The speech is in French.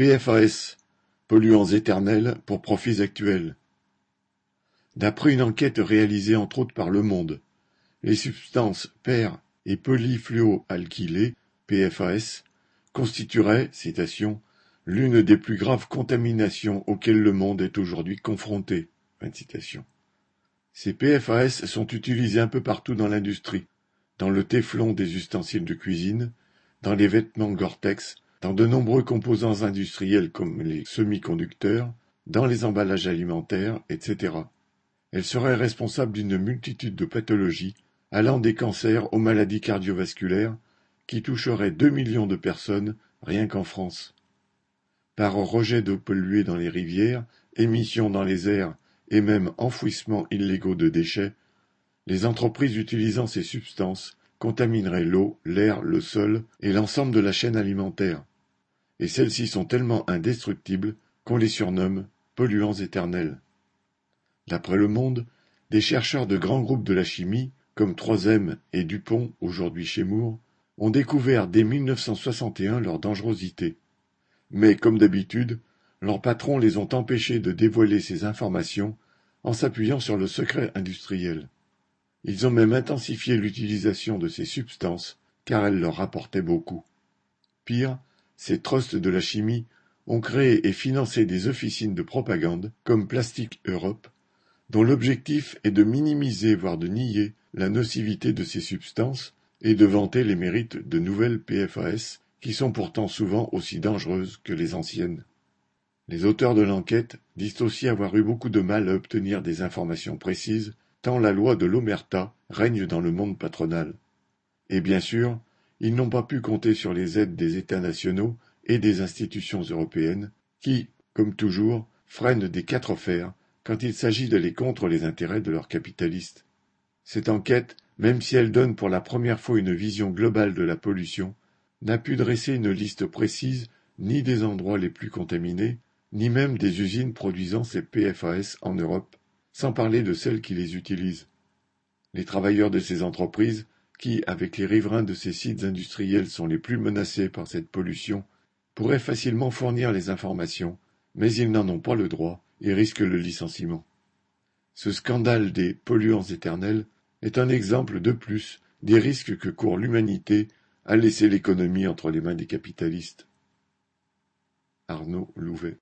PFAS, polluants éternels pour profits actuels. D'après une enquête réalisée entre autres par Le Monde, les substances per- et polyfluoalkylées, PFAS, constitueraient, citation, l'une des plus graves contaminations auxquelles le monde est aujourd'hui confronté. Ces PFAS sont utilisés un peu partout dans l'industrie, dans le téflon des ustensiles de cuisine, dans les vêtements Gore-Tex, dans de nombreux composants industriels comme les semi-conducteurs, dans les emballages alimentaires, etc. Elle serait responsable d'une multitude de pathologies, allant des cancers aux maladies cardiovasculaires, qui toucheraient deux millions de personnes rien qu'en France. Par rejet d'eau polluée dans les rivières, émissions dans les airs et même enfouissements illégaux de déchets, les entreprises utilisant ces substances contamineraient l'eau, l'air, le sol et l'ensemble de la chaîne alimentaire. Et celles-ci sont tellement indestructibles qu'on les surnomme polluants éternels. D'après Le Monde, des chercheurs de grands groupes de la chimie, comme 3M et Dupont, aujourd'hui chez Moore, ont découvert dès 1961 leur dangerosité. Mais, comme d'habitude, leurs patrons les ont empêchés de dévoiler ces informations en s'appuyant sur le secret industriel. Ils ont même intensifié l'utilisation de ces substances car elles leur rapportaient beaucoup. Pire, ces trusts de la chimie ont créé et financé des officines de propagande comme Plastic Europe, dont l'objectif est de minimiser voire de nier la nocivité de ces substances et de vanter les mérites de nouvelles PFAS qui sont pourtant souvent aussi dangereuses que les anciennes. Les auteurs de l'enquête disent aussi avoir eu beaucoup de mal à obtenir des informations précises tant la loi de l'omerta règne dans le monde patronal. Et bien sûr, ils n'ont pas pu compter sur les aides des États nationaux et des institutions européennes qui, comme toujours, freinent des quatre fers quand il s'agit d'aller contre les intérêts de leurs capitalistes. Cette enquête, même si elle donne pour la première fois une vision globale de la pollution, n'a pu dresser une liste précise ni des endroits les plus contaminés, ni même des usines produisant ces PFAS en Europe, sans parler de celles qui les utilisent. Les travailleurs de ces entreprises, qui, avec les riverains de ces sites industriels, sont les plus menacés par cette pollution, pourraient facilement fournir les informations, mais ils n'en ont pas le droit et risquent le licenciement. Ce scandale des polluants éternels est un exemple de plus des risques que court l'humanité à laisser l'économie entre les mains des capitalistes. Arnaud Louvet